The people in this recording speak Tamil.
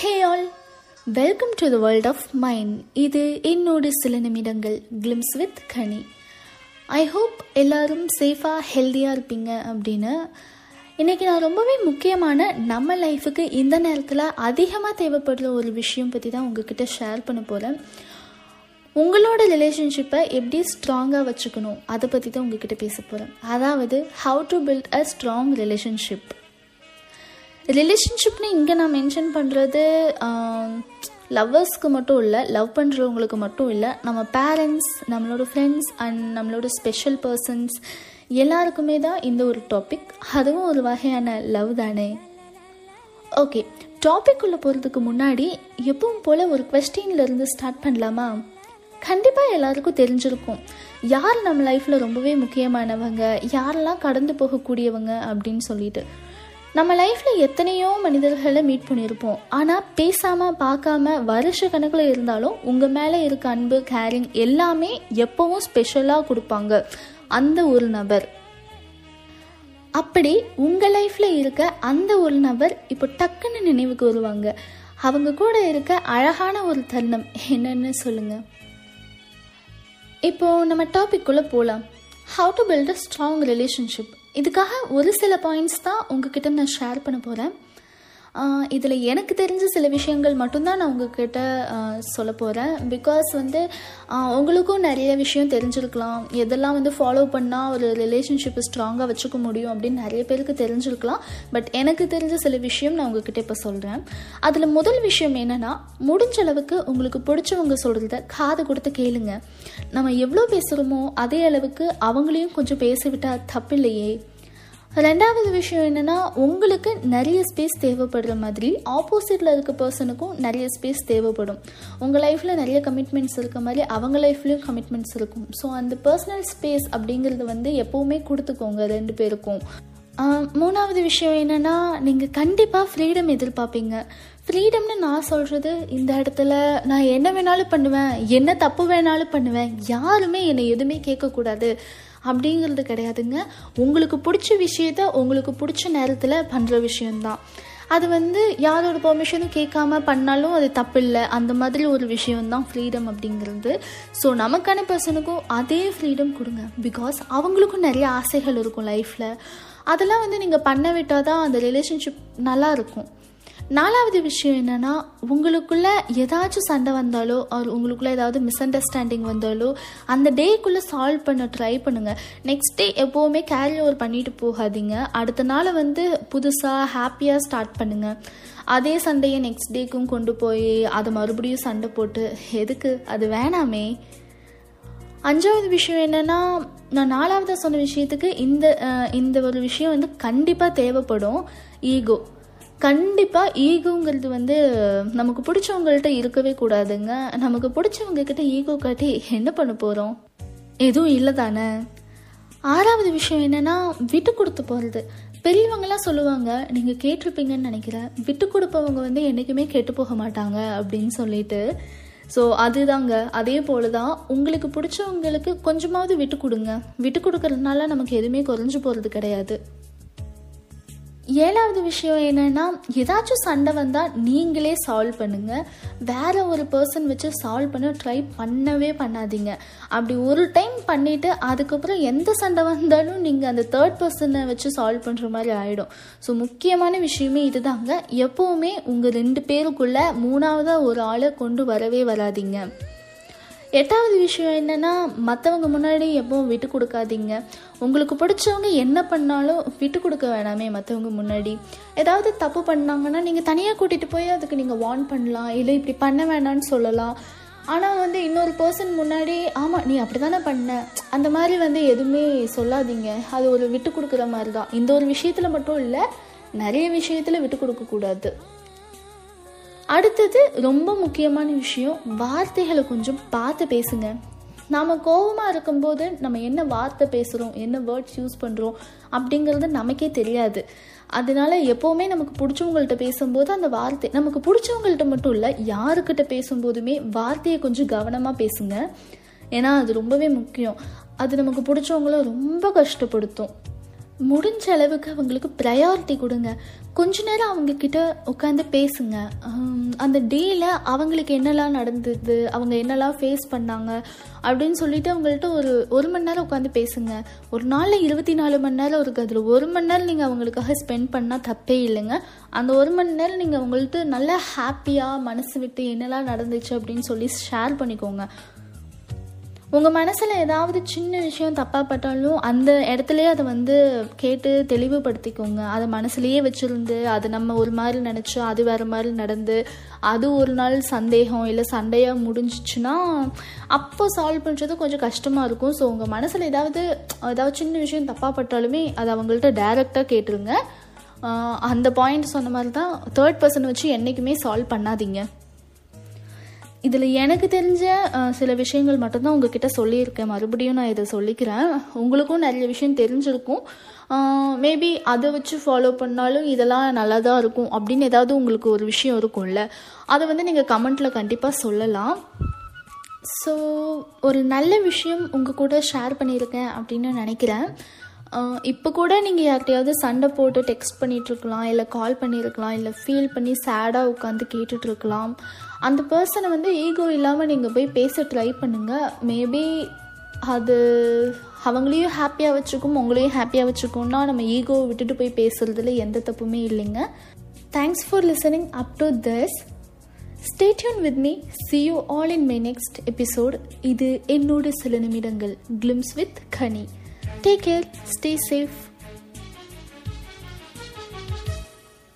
Hey all welcome to the world of mind இது என்னோட சில நிமிடங்கள் glimpse with Ghani. I hope எல்லாரும் சேஃபாக ஹெல்த்தியாக இருப்பீங்க அப்படின்னு. இன்றைக்கி நான் ரொம்பவே முக்கியமான நம்ம லைஃபுக்கு இந்த நேரத்தில் அதிகமாக தேவைப்படுற ஒரு விஷயம் பற்றி தான் உங்ககிட்ட ஷேர் பண்ண போகிறேன் உங்களோட ரிலேஷன்ஷிப்பை எப்படி ஸ்ட்ராங்காக வச்சுக்கணும் அதை பற்றி தான் உங்ககிட்ட பேச போகிறேன் அதாவது how to build a strong relationship ரிலேஷன்ஷிப்னு இங்கே நான் மென்ஷன் பண்ணுறது லவ்வர்ஸ்க்கு மட்டும் இல்லை லவ் பண்ணுறவங்களுக்கு மட்டும் இல்லை நம்ம பேரண்ட்ஸ் நம்மளோட ஃப்ரெண்ட்ஸ் அண்ட் நம்மளோட ஸ்பெஷல் பர்சன்ஸ் எல்லாருக்குமே தான் இந்த ஒரு டாபிக் அதுவும் ஒரு வகையான லவ் தானே. ஓகே டாபிக் உள்ள போகிறதுக்கு முன்னாடி எப்பவும் போல் ஒரு கொஸ்டின்லேருந்து ஸ்டார்ட் பண்ணலாமா? கண்டிப்பாக எல்லாருக்கும் தெரிஞ்சிருக்கும். யார் நம்ம லைஃப்பில் ரொம்பவே முக்கியமானவங்க? யாரெல்லாம் கடந்து போகக்கூடியவங்க? அப்படின்னு சொல்லிட்டு. நம்ம லைஃப்பில் எத்தனையோ மனிதர்களை மீட் பண்ணியிருப்போம். ஆனால் பேசாமல் பார்க்காம வருஷ கணக்கில் இருந்தாலும் உங்கள் மேலே இருக்க அன்பு கேரிங் எல்லாமே எப்போவும் ஸ்பெஷலாக கொடுப்பாங்க. அந்த ஒரு நபர். அப்படி உங்கள் லைஃப்பில் இருக்க அந்த ஒரு நபர் இப்போ டக்குன்னு நினைவுக்கு வருவாங்க. அவங்க கூட இருக்க அழகான ஒரு தருணம் என்னன்னு சொல்லுங்கள் இப்போது நம்ம டாபிக்குள்ளே போகலாம் how to build a strong relationship இதுக்காக ஒரு சில பாயிண்ட்ஸ் தான் உங்ககிட்ட நான் ஷேர் பண்ண போகிறேன் இதில் எனக்கு தெரிஞ்ச சில விஷயங்கள் மட்டும்தான் நான் உங்ககிட்ட சொல்ல போகிறேன் பிகாஸ் வந்து உங்களுக்கும் நிறைய விஷயம் தெரிஞ்சிருக்கலாம். எதெல்லாம் வந்து ஃபாலோ பண்ணால் ஒரு ரிலேஷன்ஷிப்பை ஸ்ட்ராங்காக வச்சுக்க முடியும் அப்படின்னு நிறைய பேருக்கு தெரிஞ்சிருக்கலாம். பட் எனக்கு தெரிஞ்ச சில விஷயம் நான் உங்ககிட்ட இப்போ சொல்கிறேன் அதில் முதல் விஷயம் என்னென்னா முடிஞ்ச அளவுக்கு உங்களுக்கு பிடிச்சவங்க சொல்கிறத காது கொடுத்து கேளுங்க. நம்ம எவ்வளோ பேசுகிறோமோ அதே அளவுக்கு அவங்களையும் கொஞ்சம் பேசிவிட்டால் தப்பில்லையே. ரெண்டாவது விஷயம் என்னென்னா உங்களுக்கு நிறைய ஸ்பேஸ் தேவைப்படுற மாதிரி ஆப்போசிட்டில் இருக்க பர்சனுக்கும் நிறைய ஸ்பேஸ் தேவைப்படும். உங்கள் லைஃப்பில் நிறைய கமிட்மெண்ட்ஸ் இருக்க மாதிரி அவங்க லைஃப்லேயும் கமிட்மெண்ட்ஸ் இருக்கும். ஸோ அந்த பர்சனல் ஸ்பேஸ் அப்படிங்கிறது வந்து எப்போவுமே கொடுத்துக்கோங்க ரெண்டு பேருக்கும். மூணாவது விஷயம் என்னென்னா நீங்கள் கண்டிப்பாக ஃப்ரீடம் எதிர்பார்ப்பீங்க. ஃப்ரீடம்னு நான் சொல்கிறது இந்த இடத்துல நான் என்ன வேணாலும் பண்ணுவேன் என்ன தப்பு வேணாலும் பண்ணுவேன் யாருமே என்னை எதுவுமே கேட்கக்கூடாது. அப்படிங்கிறது கிடையாதுங்க. உங்களுக்கு பிடிச்ச விஷயத்த உங்களுக்கு பிடிச்ச நேரத்தில் பண்ணுற விஷயந்தான் அது வந்து யாரோட பெர்மிஷனும் கேட்காம பண்ணாலும் அது தப்பு இல்லை அந்த மாதிரி ஒரு விஷயம்தான் ஃப்ரீடம் அப்படிங்கிறது. ஸோ நமக்கான பர்சனுக்கும் அதே ஃப்ரீடம் கொடுங்க. பிகாஸ் அவங்களுக்கும் நிறைய ஆசைகள் இருக்கும் லைஃப்பில் அதெல்லாம் வந்து நீங்கள் பண்ண விட்டால் தான் அந்த ரிலேஷன்ஷிப் நல்லா இருக்கும் நாலாவது விஷயம் என்னென்னா உங்களுக்குள்ளே ஏதாச்சும் சண்டை வந்தாலோ அவர் உங்களுக்குள்ளே ஏதாவது மிஸ் அண்டர்ஸ்டாண்டிங் வந்தாலோ அந்த டேக்குள்ளே சால்வ் பண்ண ட்ரை பண்ணுங்கள் நெக்ஸ்ட் டே எப்போவுமே கேரி ஓவர் பண்ணிட்டு போகாதீங்க. அடுத்த நாள் வந்து புதுசாக ஹாப்பியாக ஸ்டார்ட் பண்ணுங்கள் அதே சண்டையை நெக்ஸ்ட் டேக்கும் கொண்டு போய் அதை மறுபடியும் சண்டை போட்டு எதுக்கு? அது வேணாமே. அஞ்சாவது விஷயம் என்னென்னா நான் நாலாவதாக சொன்ன விஷயத்துக்கு இந்த இந்த ஒரு விஷயம் வந்து கண்டிப்பாக தேவைப்படும். ஈகோ கண்டிப்பாக ஈகோங்கிறது வந்து நமக்கு பிடிச்சவங்கள்ட்ட இருக்கவே கூடாதுங்க. நமக்கு பிடிச்சவங்க கிட்ட ஈகோ காட்டி என்ன பண்ண போகிறோம் எதுவும் இல்லை தானே? ஆறாவது விஷயம் என்னென்னா விட்டு கொடுத்து போகிறது பெரியவங்களாம் சொல்லுவாங்க நீங்கள் கேட்டிருப்பீங்கன்னு நினைக்கிறேன். விட்டு கொடுப்பவங்க வந்து என்றைக்குமே கெட்டு போக மாட்டாங்க அப்படின்னு சொல்லிட்டு. ஸோ அதுதாங்க. அதே போல தான் உங்களுக்கு பிடிச்சவங்களுக்கு கொஞ்சமாவது விட்டு கொடுங்க. விட்டு கொடுக்கறதுனால நமக்கு எதுவுமே குறைஞ்சு போகிறது கிடையாது. ஏழாவது விஷயம் என்னென்னா ஏதாச்சும் சண்டை வந்தால் நீங்களே சால்வ் பண்ணுங்கள் வேற ஒரு பர்சன் வச்சு சால்வ் பண்ண ட்ரை பண்ணவே பண்ணாதீங்க. அப்படி ஒரு டைம் பண்ணிவிட்டு அதுக்கப்புறம் எந்த சண்டை வந்தாலும் நீங்கள் அந்த தேர்ட் பர்சனை வச்சு சால்வ் பண்ணுற மாதிரி ஆகிடும் ஸோ முக்கியமான விஷயமே இதுதாங்க. எப்போவுமே உங்கள் ரெண்டு பேருக்குள்ளே மூணாவதாக ஒரு ஆளை கொண்டு வரவே வராதிங்க. எட்டாவது விஷயம் என்னென்னா மற்றவங்க முன்னாடி எப்பவும் விட்டு கொடுக்காதீங்க. உங்களுக்கு பிடிச்சவங்க என்ன பண்ணாலும் விட்டு கொடுக்க வேணாமே மற்றவங்க முன்னாடி. ஏதாவது தப்பு பண்ணாங்கன்னா நீங்கள் தனியாக கூட்டிகிட்டு போய் அதுக்கு நீங்கள் வார்ன் பண்ணலாம். இல்லை இப்படி பண்ண வேணான்னு சொல்லலாம். ஆனால் வந்து இன்னொரு பர்சன் முன்னாடி ஆமாம் நீ அப்படி தானே பண்ண. அந்த மாதிரி வந்து எதுவுமே சொல்லாதீங்க. அது ஒரு விட்டு கொடுக்குற மாதிரி தான் இந்த ஒரு விஷயத்தில் மட்டும் இல்லை நிறைய விஷயத்தில் விட்டு கொடுக்கக்கூடாது அடுத்தது ரொம்ப முக்கியமான விஷயம் வார்த்தைகளை கொஞ்சம் பார்த்து பேசுங்க. நாம் கோபமாக இருக்கும்போது நம்ம என்ன வார்த்தை பேசுகிறோம் என்ன வேர்ட்ஸ் யூஸ் பண்ணுறோம் அப்படிங்கிறது நமக்கே தெரியாது. அதனால எப்போவுமே நமக்கு பிடிச்சவங்கள்ட்ட பேசும்போது அந்த வார்த்தை நமக்கு பிடிச்சவங்கள்ட்ட மட்டும் இல்லை யாருக்கிட்ட பேசும்போதுமே வார்த்தையை கொஞ்சம் கவனமாக பேசுங்க. ஏன்னா அது ரொம்பவே முக்கியம். அது நமக்கு பிடிச்சவங்கள ரொம்ப கஷ்டப்படுத்தும். முடிஞ்ச அளவுக்கு அவங்களுக்கு ப்ரையாரிட்டி கொடுங்க. கொஞ்ச நேரம் அவங்கக்கிட்ட உட்காந்து பேசுங்க. அந்த டேயில் அவங்களுக்கு என்னெல்லாம் நடந்தது அவங்க என்னெல்லாம் ஃபேஸ் பண்ணாங்க அப்படின்னு சொல்லிட்டு அவங்கள்ட்ட ஒரு ஒரு மணி நேரம் உட்காந்து பேசுங்க. ஒரு நாளில் இருபத்தி நாலு மணி நேரம் இருக்குது அதில் ஒரு மணி நேரம் நீங்கள் அவங்களுக்காக ஸ்பெண்ட் பண்ணால் தப்பே இல்லைங்க. அந்த ஒரு மணி நேரம் நீங்கள் அவங்கள்ட்ட நல்லா ஹாப்பியாக மனசு விட்டு என்னெல்லாம் நடந்துச்சு அப்படின்னு சொல்லி ஷேர் பண்ணிக்கோங்க. உங்கள் மனசில் ஏதாவது சின்ன விஷயம் தப்பாக பட்டாலும் அந்த இடத்துலையே அதை வந்து கேட்டு தெளிவுபடுத்திக்கோங்க. அதை மனசுலேயே வச்சுருந்து அது நம்ம ஒரு மாதிரி நினச்சோ அது வேறு மாதிரி நடந்து அது ஒரு நாள் சந்தேகம் இல்லை சண்டையாக முடிஞ்சிச்சுன்னா அப்போ சால்வ் பண்ணுறது கொஞ்சம் கஷ்டமாக இருக்கும். ஸோ உங்கள் மனசில் ஏதாவது ஏதாவது சின்ன விஷயம் தப்பாக பட்டாலுமே அதை அவங்கள்ட்ட டைரெக்டாக கேட்டுருங்க. அந்த பாயிண்ட் சொன்ன மாதிரி தான் தேர்ட் பர்சன் வச்சு என்றைக்குமே சால்வ் பண்ணாதீங்க. இதில் எனக்கு தெரிஞ்ச சில விஷயங்கள் மட்டும்தான் உங்ககிட்ட சொல்லியிருக்கேன். மறுபடியும் நான் இதை சொல்லிக்கிறேன். உங்களுக்கும் நிறைய விஷயம் தெரிஞ்சிருக்கும். மேபி அதை வச்சு ஃபாலோ பண்ணாலும் இதெல்லாம் நல்லா தான் இருக்கும் அப்படின்னு ஏதாவது உங்களுக்கு ஒரு விஷயம் இருக்கும்ல. அதை வந்து நீங்கள் கமெண்ட்டில் கண்டிப்பாக சொல்லலாம். ஸோ ஒரு நல்ல விஷயம் உங்கள் கூட ஷேர் பண்ணியிருக்கேன் அப்படின்னு நினைக்கிறேன். இப்போ கூட நீங்கள் யார்கிட்டையாவது சண்டை போட்டு டெக்ஸ்ட் பண்ணிகிட்ருக்கலாம் இல்லை கால் பண்ணியிருக்கலாம் இல்லை ஃபீல் பண்ணி சேடாக உட்காந்து கேட்டுட்ருக்கலாம் அந்த பர்சனை வந்து ஈகோ இல்லாமல் நீங்கள் போய் பேச ட்ரை பண்ணுங்கள் மேபி அது அவங்களையும் ஹாப்பியாக வச்சுக்கும் உங்களையும் ஹாப்பியாக வச்சுக்கோன்னா நம்ம ஈகோவை விட்டுட்டு போய் பேசுகிறதுல எந்த தப்புமே இல்லைங்க. Thanks for listening up to this stay tuned with me see you all in my next episode இது என்னோட சில நிமிடங்கள். Glimpse with Kani Take care, stay safe,